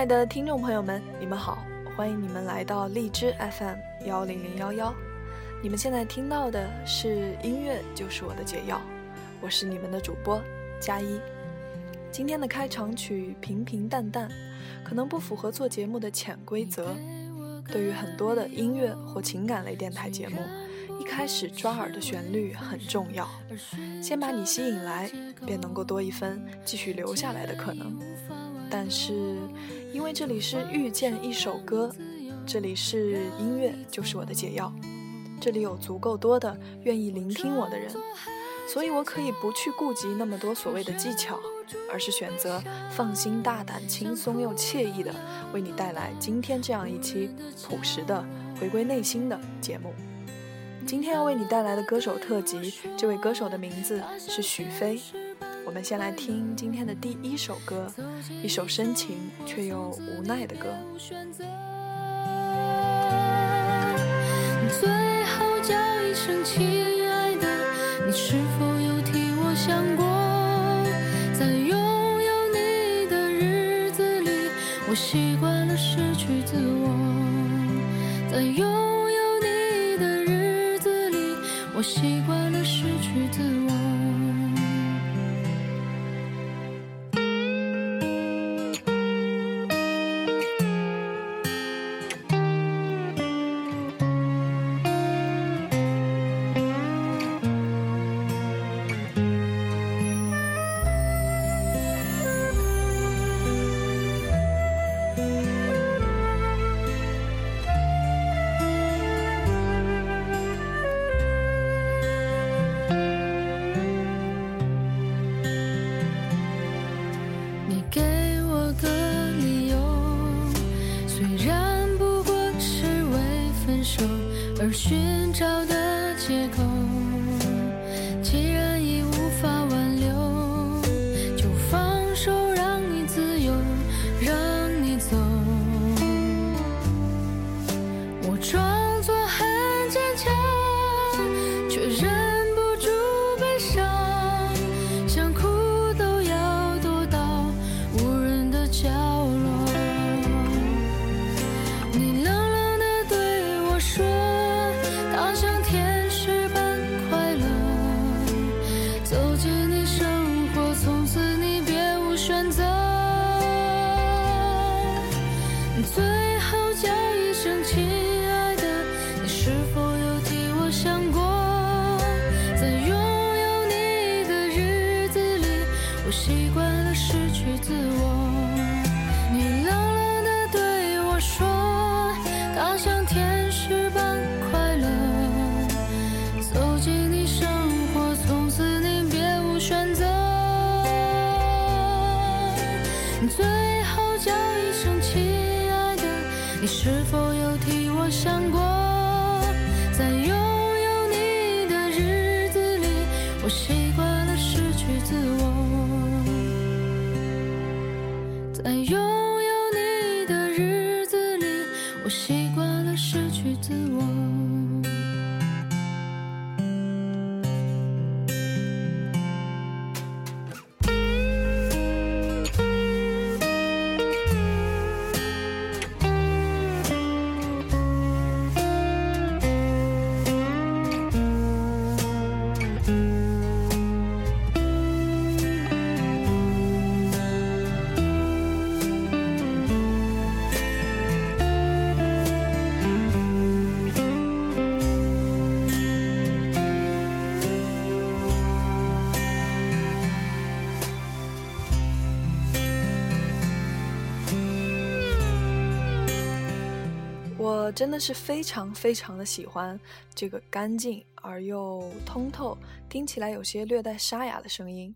亲爱的听众朋友们，你们好，欢迎你们来到荔枝 FM 幺零零幺幺。你们现在听到的是音乐就是我的解药，我是你们的主播佳一。今天的开场曲平平淡淡，可能不符合做节目的潜规则。对于很多的音乐或情感类电台节目，一开始抓耳的旋律很重要，先把你吸引来，便能够多一分继续留下来的可能。但是，因为这里是遇见一首歌，这里是音乐就是我的解药，这里有足够多的愿意聆听我的人。所以，我可以不去顾及那么多所谓的技巧，而是选择放心、大胆、轻松又惬意的为你带来今天这样一期朴实的、回归内心的节目。今天要为你带来的歌手特辑，这位歌手的名字是许飞。我们先来听今天的第一首歌，一首深情却又无奈的歌。最后叫一声亲爱的，你是否有替我想过？在拥有你的日子里，我习惯了失去自我。在拥有你的日子里，我习惯习惯我真的是非常非常的喜欢这个干净而又通透，听起来有些略带沙哑的声音。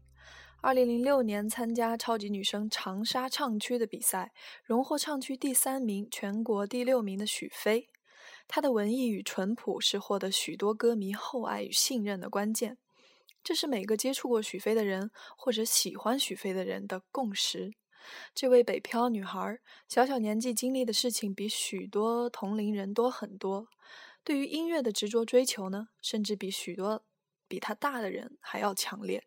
二零零六年参加超级女声长沙唱区的比赛，荣获唱区第三名、全国第六名的许飞。她的文艺与淳朴是获得许多歌迷厚爱与信任的关键，这是每个接触过许飞的人或者喜欢许飞的人的共识。这位北漂女孩，小小年纪经历的事情比许多同龄人多很多。对于音乐的执着追求呢，甚至比许多比她大的人还要强烈。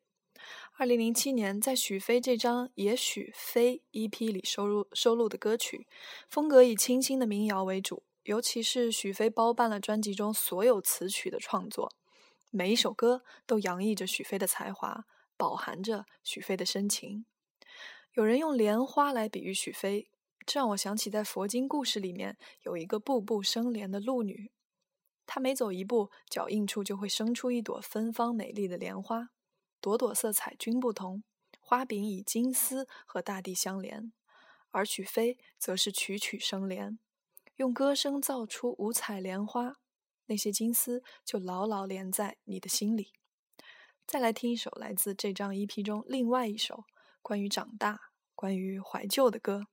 二零零七年，在许飞这张《也许非》EP 里收录收录的歌曲，风格以清新的民谣为主，尤其是许飞包办了专辑中所有词曲的创作，每一首歌都洋溢着许飞的才华，饱含着许飞的深情。有人用莲花来比喻许飞，这让我想起在佛经故事里面有一个步步生莲的鹿女，她每走一步，脚印处就会生出一朵芬芳美丽的莲花。朵朵色彩均不同，花柄以金丝和大地相连，而许飞则是曲曲生莲，用歌声造出五彩莲花，那些金丝就牢牢连在你的心里。再来听一首来自这张 EP 中另外一首关于长大、关于怀旧的歌。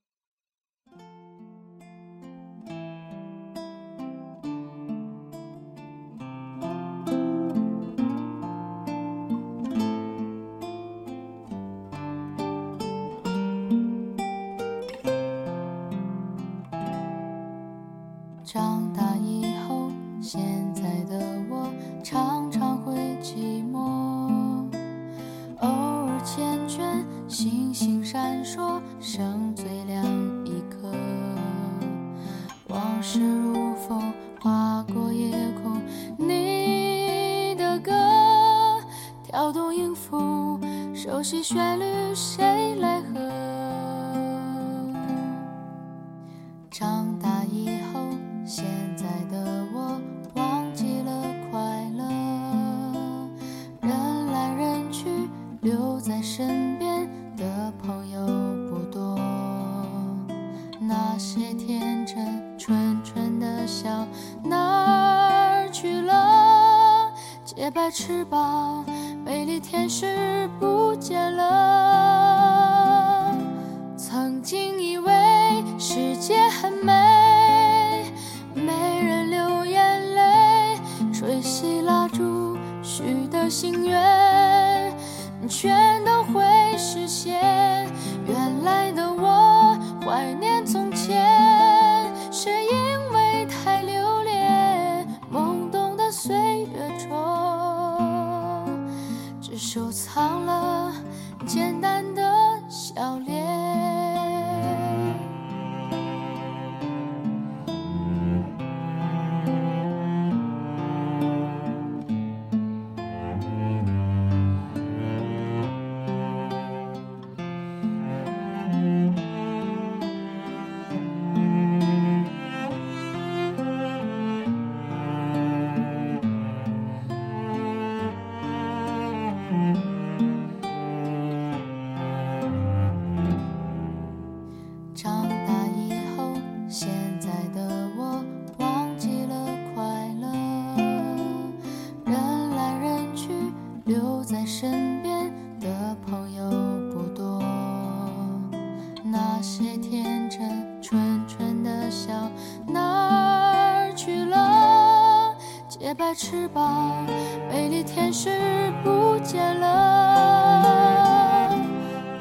洁白翅膀，美丽天使不见了。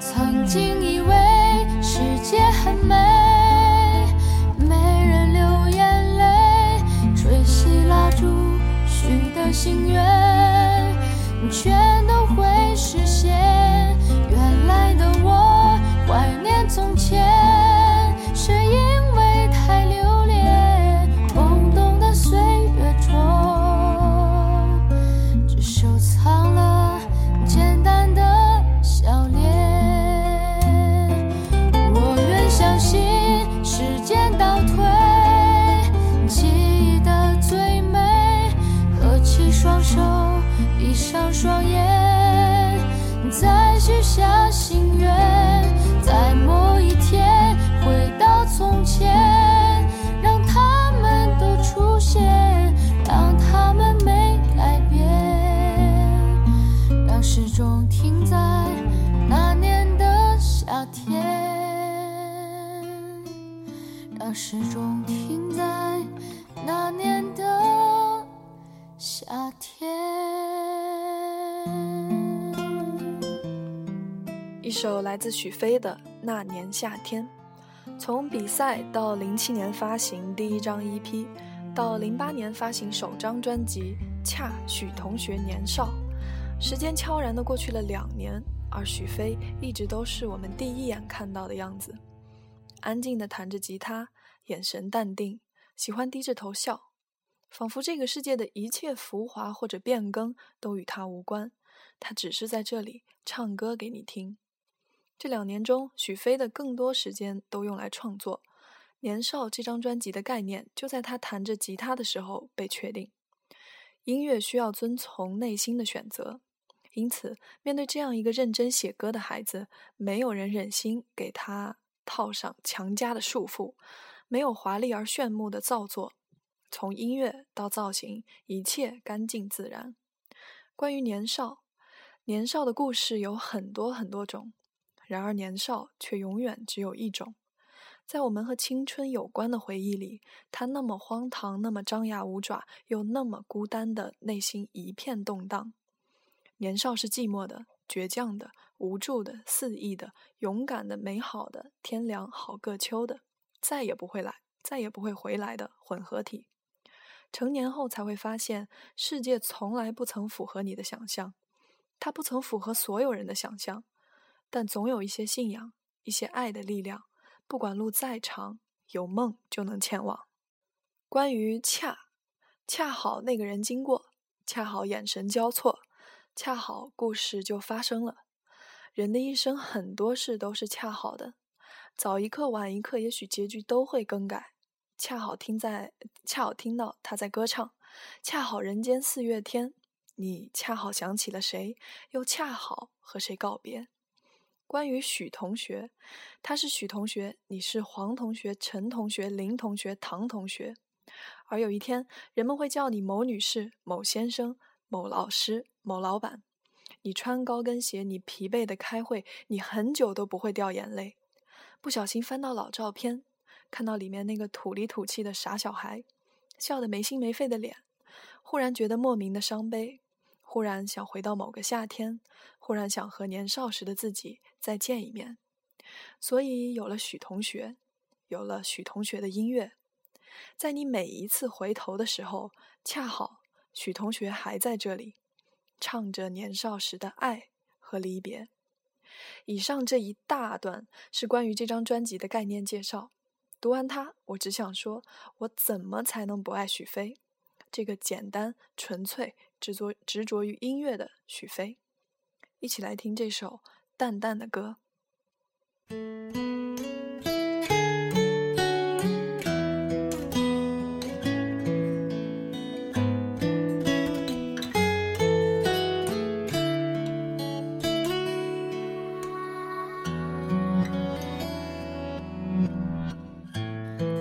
曾经以为世界很美，没人流眼泪，吹熄蜡烛许的心愿，全都停在那年的夏天，让时钟停在那年的夏天。一首来自许飞的《那年夏天》，从比赛到零七年发行第一张 EP，到零八年发行首张专辑《恰许同学年少》，时间悄然的过去了两年。而许飞一直都是我们第一眼看到的样子，安静地弹着吉他，眼神淡定，喜欢低着头笑，仿佛这个世界的一切浮华或者变更都与他无关，他只是在这里唱歌给你听。这两年中，许飞的更多时间都用来创作，《年少》这张专辑的概念就在他弹着吉他的时候被确定。音乐需要遵从内心的选择。因此，面对这样一个认真写歌的孩子，没有人忍心给他套上强加的束缚，没有华丽而炫目的造作，从音乐到造型，一切干净自然。关于年少，年少的故事有很多很多种，然而年少却永远只有一种。在我们和青春有关的回忆里，他那么荒唐，那么张牙舞爪，又那么孤单的内心一片动荡。年少是寂寞的、倔强的、无助的、肆意的、勇敢的、美好的、天凉好个秋的，再也不会来、再也不会回来的混合体。成年后才会发现，世界从来不曾符合你的想象，它不曾符合所有人的想象，但总有一些信仰、一些爱的力量，不管路再长，有梦就能前往。关于恰，恰好那个人经过，恰好眼神交错。恰好故事就发生了。人的一生很多事都是恰好的，早一刻晚一刻，也许结局都会更改。恰好听在，恰好听到他在歌唱，恰好人间四月天，你恰好想起了谁，又恰好和谁告别。关于许同学，他是许同学，你是黄同学、陈同学、林同学、唐同学，而有一天，人们会叫你某女士、某先生。某老师、某老板，你穿高跟鞋，你疲惫的开会，你很久都不会掉眼泪。不小心翻到老照片，看到里面那个土里土气的傻小孩，笑得没心没肺的脸，忽然觉得莫名的伤悲，忽然想回到某个夏天，忽然想和年少时的自己再见一面。所以有了许同学，有了许同学的音乐，在你每一次回头的时候，恰好。许同学还在这里，唱着年少时的爱和离别。以上这一大段是关于这张专辑的概念介绍。读完它，我只想说：我怎么才能不爱许飞？这个简单、纯粹、执着、执着于音乐的许飞。一起来听这首淡淡的歌。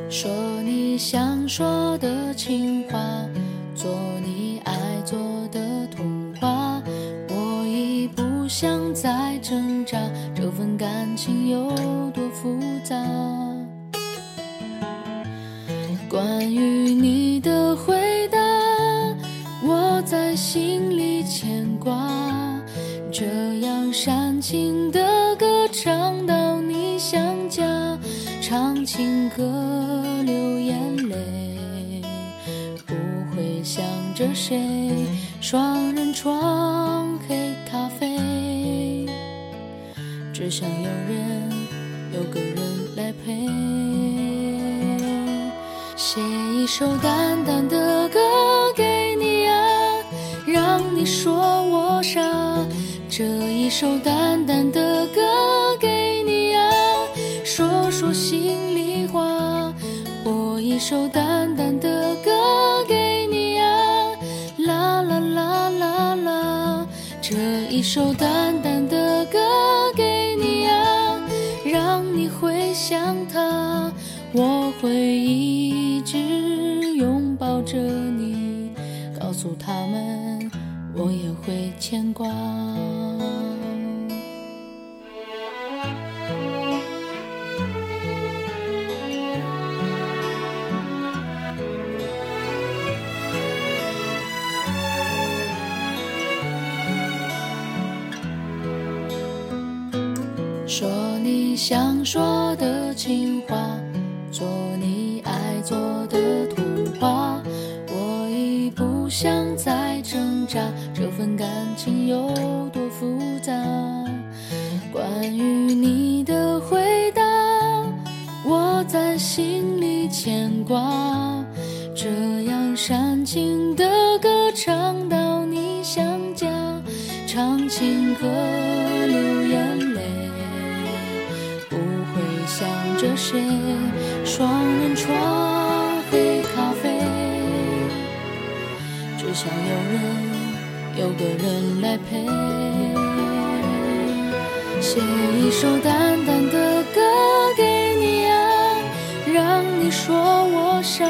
说你想说的情话，做感情有多复杂？关于你的回答，我在心里牵挂。这样煽情的歌唱到你想家，唱情歌流眼泪，不会想。着谁？双只想有人，有个人来陪。写一首淡淡的歌给你啊，让你说我傻。这一首淡淡的歌给你啊，说说心里话。播一首淡淡的歌给你啊，啦啦啦啦啦。这。一首淡会牵挂。说你想说的情话，做你爱做的童话。我已不想再挣扎，份感情有多复杂？关于你的回答，我在心里牵挂。这样煽情的歌唱到你想家，唱情歌流眼泪，不会想着谁。双有个人来陪。写一首淡淡的歌给你啊，让你说我傻。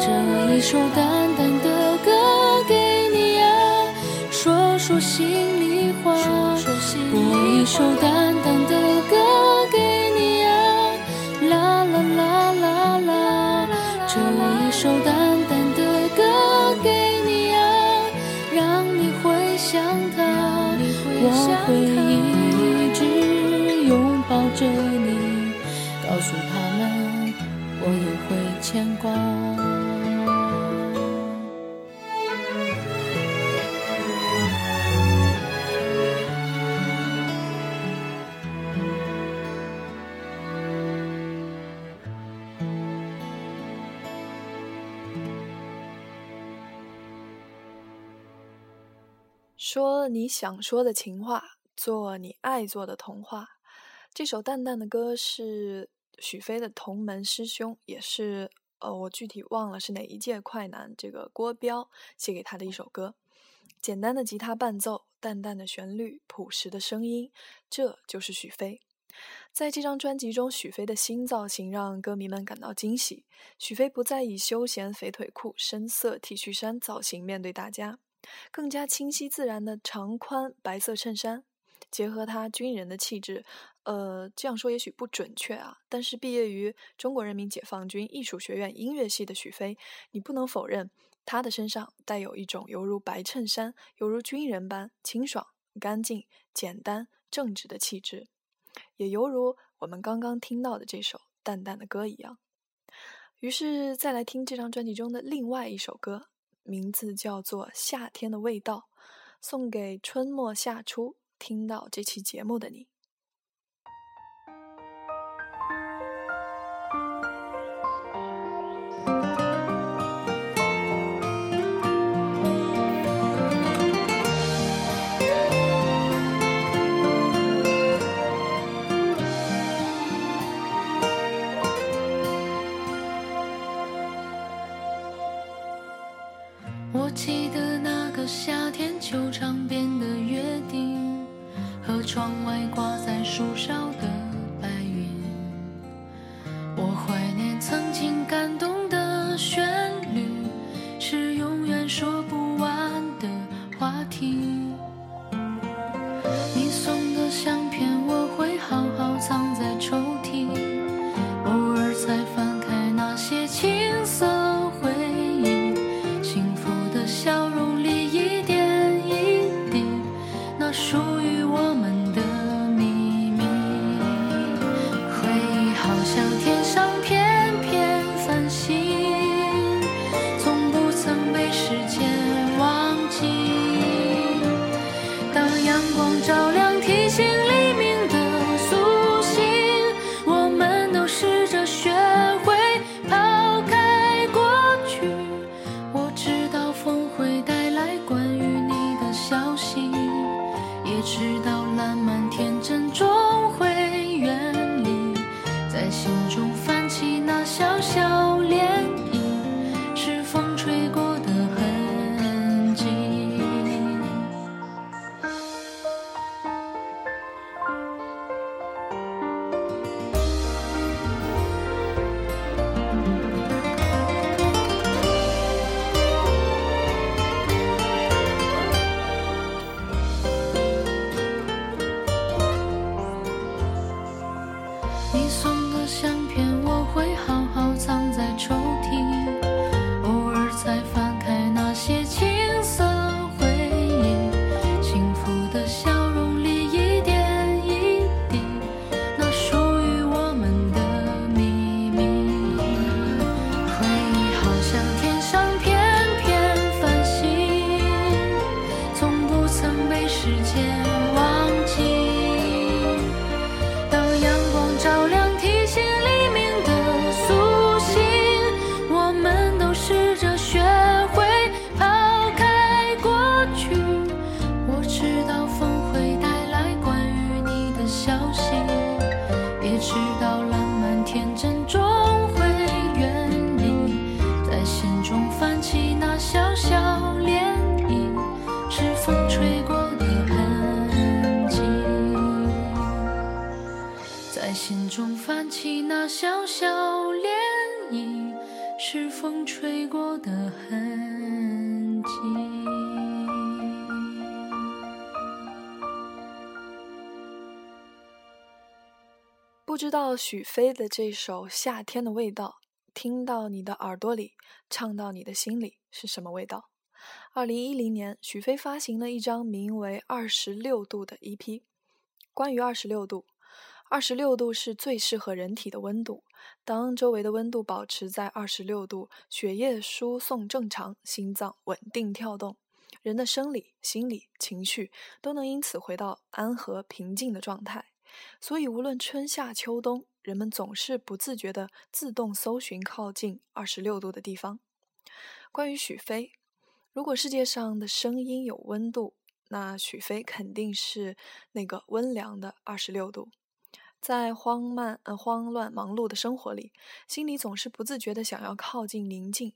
这一首淡会一直拥抱着你，告诉他们我也会牵挂。说你想说的情话，做你爱做的童话。这首淡淡的歌是许飞的同门师兄，也是呃，我具体忘了是哪一届快男，这个郭彪写给他的一首歌。简单的吉他伴奏，淡淡的旋律，朴实的声音，这就是许飞。在这张专辑中，许飞的新造型让歌迷们感到惊喜。许飞不再以休闲肥腿裤、深色 T 恤衫造型面对大家。更加清晰自然的长宽白色衬衫，结合他军人的气质，呃，这样说也许不准确啊。但是毕业于中国人民解放军艺术学院音乐系的许飞，你不能否认他的身上带有一种犹如白衬衫、犹如军人般清爽、干净、简单、正直的气质，也犹如我们刚刚听到的这首淡淡的歌一样。于是再来听这张专辑中的另外一首歌。名字叫做《夏天的味道》，送给春末夏初听到这期节目的你。小小涟漪，是风吹过的痕迹。不知道许飞的这首《夏天的味道》，听到你的耳朵里，唱到你的心里，是什么味道？二零一零年，许飞发行了一张名为《二十六度》的 EP。关于二十六度。二十六度是最适合人体的温度。当周围的温度保持在二十六度，血液输送正常，心脏稳定跳动，人的生理、心理、情绪都能因此回到安和平静的状态。所以，无论春夏秋冬，人们总是不自觉地自动搜寻靠近二十六度的地方。关于许飞，如果世界上的声音有温度，那许飞肯定是那个温凉的二十六度。在慌慢、呃慌乱、忙碌的生活里，心里总是不自觉地想要靠近宁静。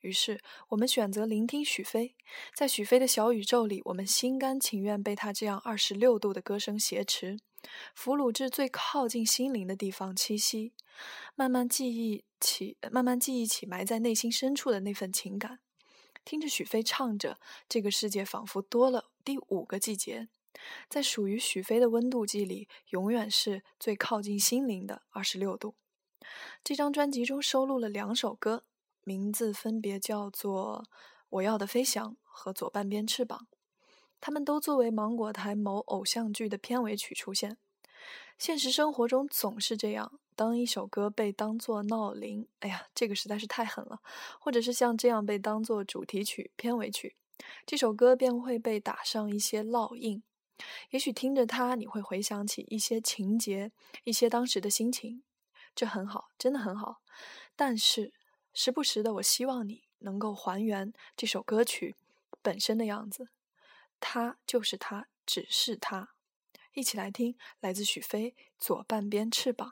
于是，我们选择聆听许飞。在许飞的小宇宙里，我们心甘情愿被他这样二十六度的歌声挟持，俘虏至最靠近心灵的地方栖息，慢慢记忆起，慢慢记忆起埋在内心深处的那份情感。听着许飞唱着，这个世界仿佛多了第五个季节。在属于许飞的温度计里，永远是最靠近心灵的二十六度。这张专辑中收录了两首歌，名字分别叫做《我要的飞翔》和《左半边翅膀》，它们都作为芒果台某偶像剧的片尾曲出现。现实生活中总是这样，当一首歌被当作闹铃，哎呀，这个实在是太狠了；或者是像这样被当作主题曲、片尾曲，这首歌便会被打上一些烙印。也许听着它，你会回想起一些情节，一些当时的心情，这很好，真的很好。但是时不时的，我希望你能够还原这首歌曲本身的样子，它就是它，只是它。一起来听，来自许飞《左半边翅膀》。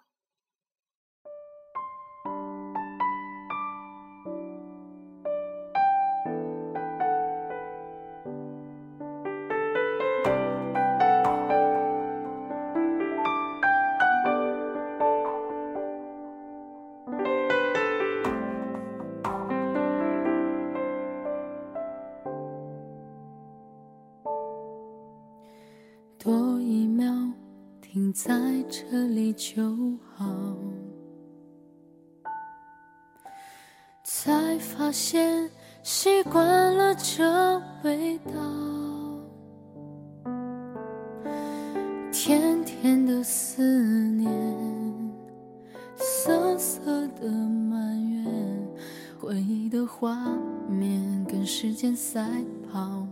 这里就好，才发现习惯了这味道，甜甜的思念，涩涩的埋怨，回忆的画面跟时间赛跑，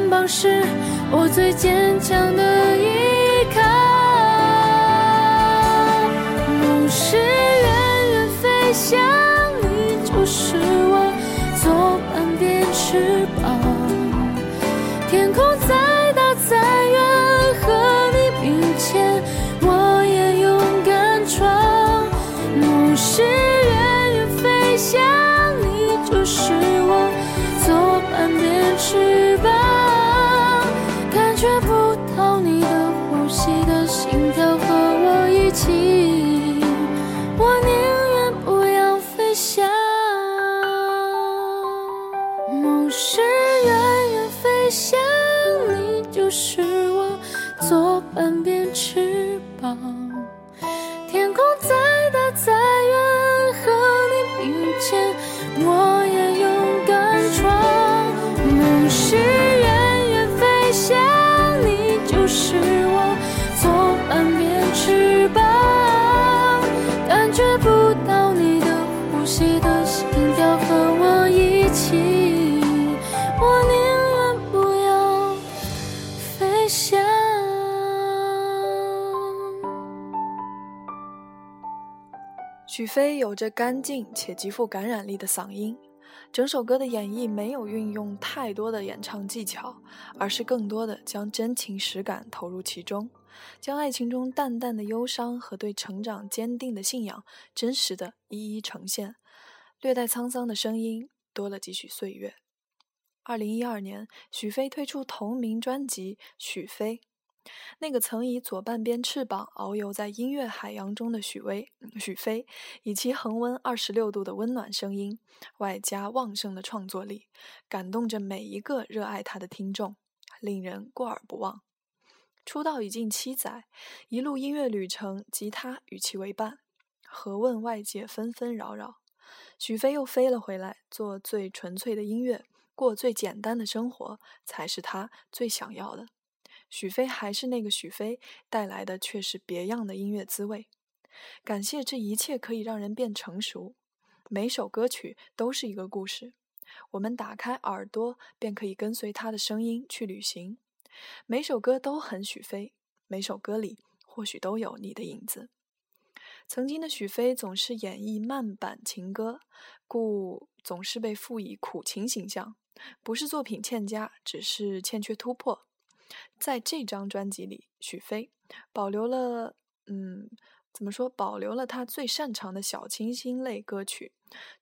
肩膀是我最坚强的依靠。梦是远远飞翔，你就是我左半边翅膀。天空再大再远，和你并肩，我也勇敢闯。梦是远远飞翔，你就是我左半边翅膀。抱你许飞有着干净且极富感染力的嗓音，整首歌的演绎没有运用太多的演唱技巧，而是更多的将真情实感投入其中，将爱情中淡淡的忧伤和对成长坚定的信仰真实的一一呈现。略带沧桑的声音，多了几许岁月。二零一二年，许飞推出同名专辑《许飞》。那个曾以左半边翅膀遨游在音乐海洋中的许巍、许飞，以其恒温二十六度的温暖声音，外加旺盛的创作力，感动着每一个热爱他的听众，令人过耳不忘。出道已近七载，一路音乐旅程，吉他与其为伴，何问外界纷纷扰扰？许飞又飞了回来，做最纯粹的音乐，过最简单的生活，才是他最想要的。许飞还是那个许飞，带来的却是别样的音乐滋味。感谢这一切可以让人变成熟。每首歌曲都是一个故事，我们打开耳朵便可以跟随他的声音去旅行。每首歌都很许飞，每首歌里或许都有你的影子。曾经的许飞总是演绎慢板情歌，故总是被赋予苦情形象。不是作品欠佳，只是欠缺突破。在这张专辑里，许飞保留了，嗯，怎么说？保留了他最擅长的小清新类歌曲。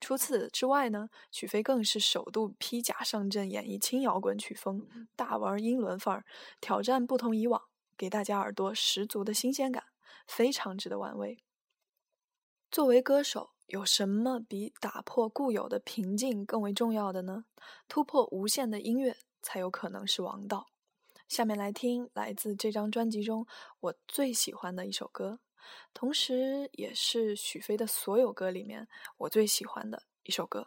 除此之外呢，许飞更是首度披甲上阵，演绎轻摇滚曲风，大玩英伦范儿，挑战不同以往，给大家耳朵十足的新鲜感，非常值得玩味。作为歌手，有什么比打破固有的瓶颈更为重要的呢？突破无限的音乐，才有可能是王道。下面来听来自这张专辑中我最喜欢的一首歌，同时也是许飞的所有歌里面我最喜欢的一首歌。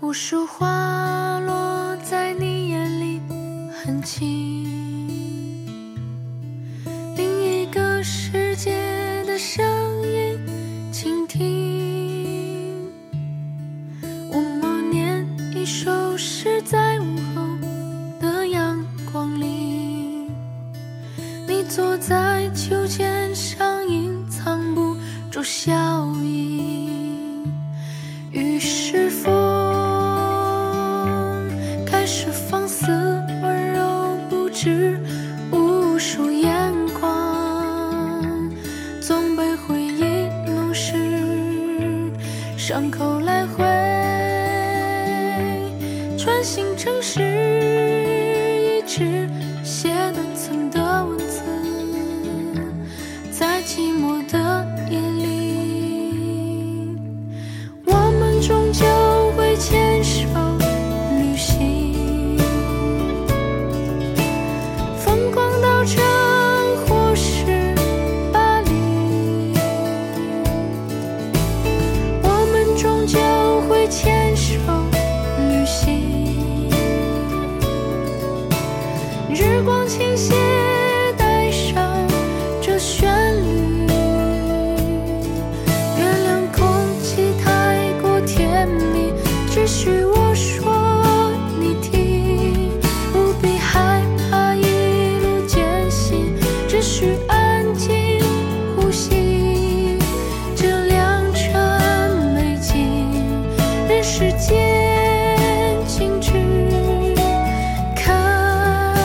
无数花伤口来回时间静止，看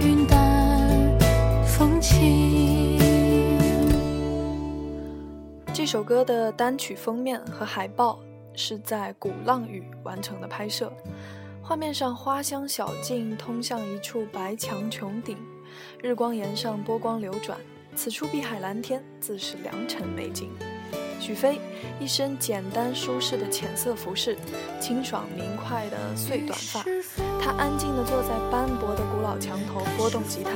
云淡风轻。这首歌的单曲封面和海报是在鼓浪屿完成的拍摄，画面上花香小径通向一处白墙穹顶，日光岩上波光流转，此处碧海蓝天，自是良辰美景。许飞一身简单舒适的浅色服饰，清爽明快的碎短发，他安静地坐在斑驳的古老墙头拨动吉他，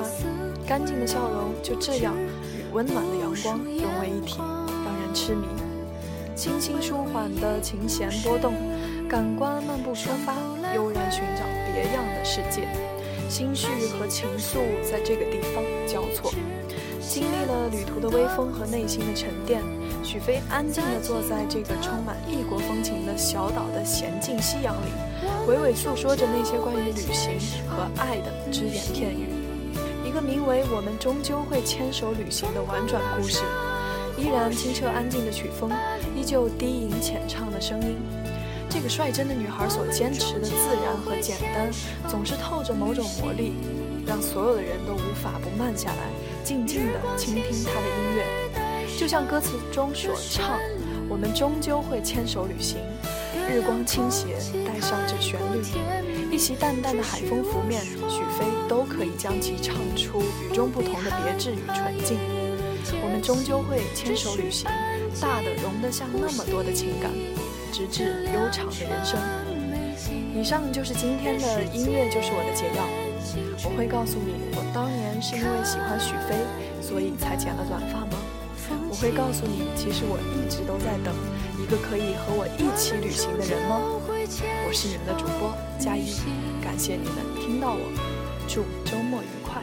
干净的笑容就这样与温暖的阳光融为一体，让人痴迷。清新舒缓的琴弦波动，感官漫步出发，悠然寻找别样的世界，心绪和情愫在这个地方交错。经历了旅途的微风和内心的沉淀，许飞安静地坐在这个充满异国风情的小岛的娴静夕阳里，娓娓诉说着那些关于旅行和爱的只言片语。一个名为《我们终究会牵手旅行》的婉转故事，依然清澈安静的曲风，依旧低吟浅唱的声音。这个率真的女孩所坚持的自然和简单，总是透着某种魔力，让所有的人都无法不慢下来，静静地倾听他的音乐。就像歌词中所唱：“我们终究会牵手旅行。”日光倾斜，带上这旋律，一袭淡淡的海风拂面，许飞都可以将其唱出与众不同的别致与纯净。我们终究会牵手旅行，大的容得下那么多的情感，直至悠长的人生。以上就是今天的音乐，就是我的解药。我会告诉你，我当年是因为喜欢许飞，所以才剪了短发吗？我会告诉你，其实我一直都在等一个可以和我一起旅行的人吗？我是你们的主播佳怡，感谢你们听到我，祝周末愉快。